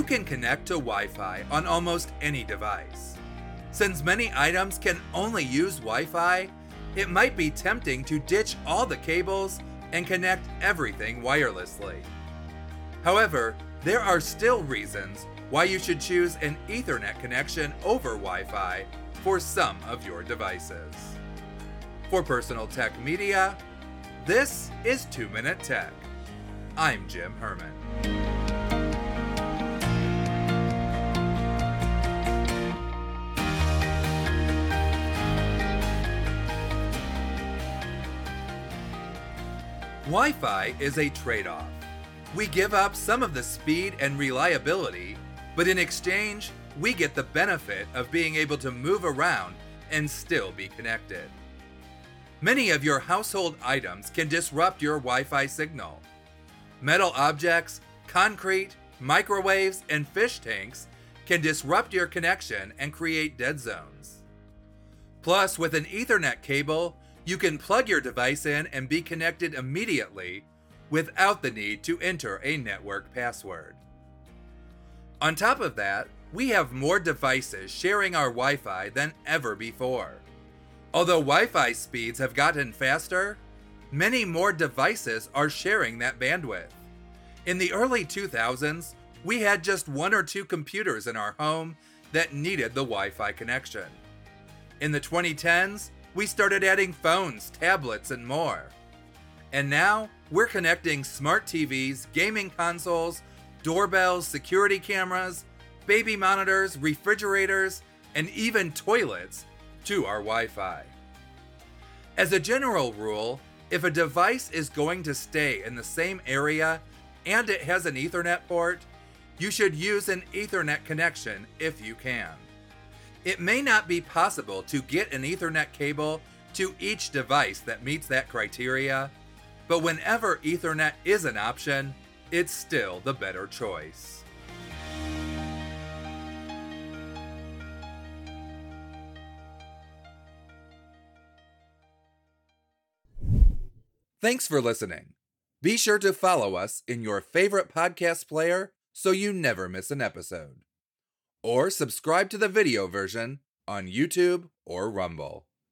You can connect to Wi Fi on almost any device. Since many items can only use Wi Fi, it might be tempting to ditch all the cables and connect everything wirelessly. However, there are still reasons why you should choose an Ethernet connection over Wi Fi for some of your devices. For Personal Tech Media, this is 2 Minute Tech. I'm Jim Herman. Wi Fi is a trade off. We give up some of the speed and reliability, but in exchange, we get the benefit of being able to move around and still be connected. Many of your household items can disrupt your Wi Fi signal. Metal objects, concrete, microwaves, and fish tanks can disrupt your connection and create dead zones. Plus, with an Ethernet cable, you can plug your device in and be connected immediately without the need to enter a network password. On top of that, we have more devices sharing our Wi Fi than ever before. Although Wi Fi speeds have gotten faster, many more devices are sharing that bandwidth. In the early 2000s, we had just one or two computers in our home that needed the Wi Fi connection. In the 2010s, we started adding phones, tablets, and more. And now, we're connecting smart TVs, gaming consoles, doorbells, security cameras, baby monitors, refrigerators, and even toilets to our Wi Fi. As a general rule, if a device is going to stay in the same area and it has an Ethernet port, you should use an Ethernet connection if you can. It may not be possible to get an Ethernet cable to each device that meets that criteria, but whenever Ethernet is an option, it's still the better choice. Thanks for listening. Be sure to follow us in your favorite podcast player so you never miss an episode. Or subscribe to the video version on YouTube or Rumble.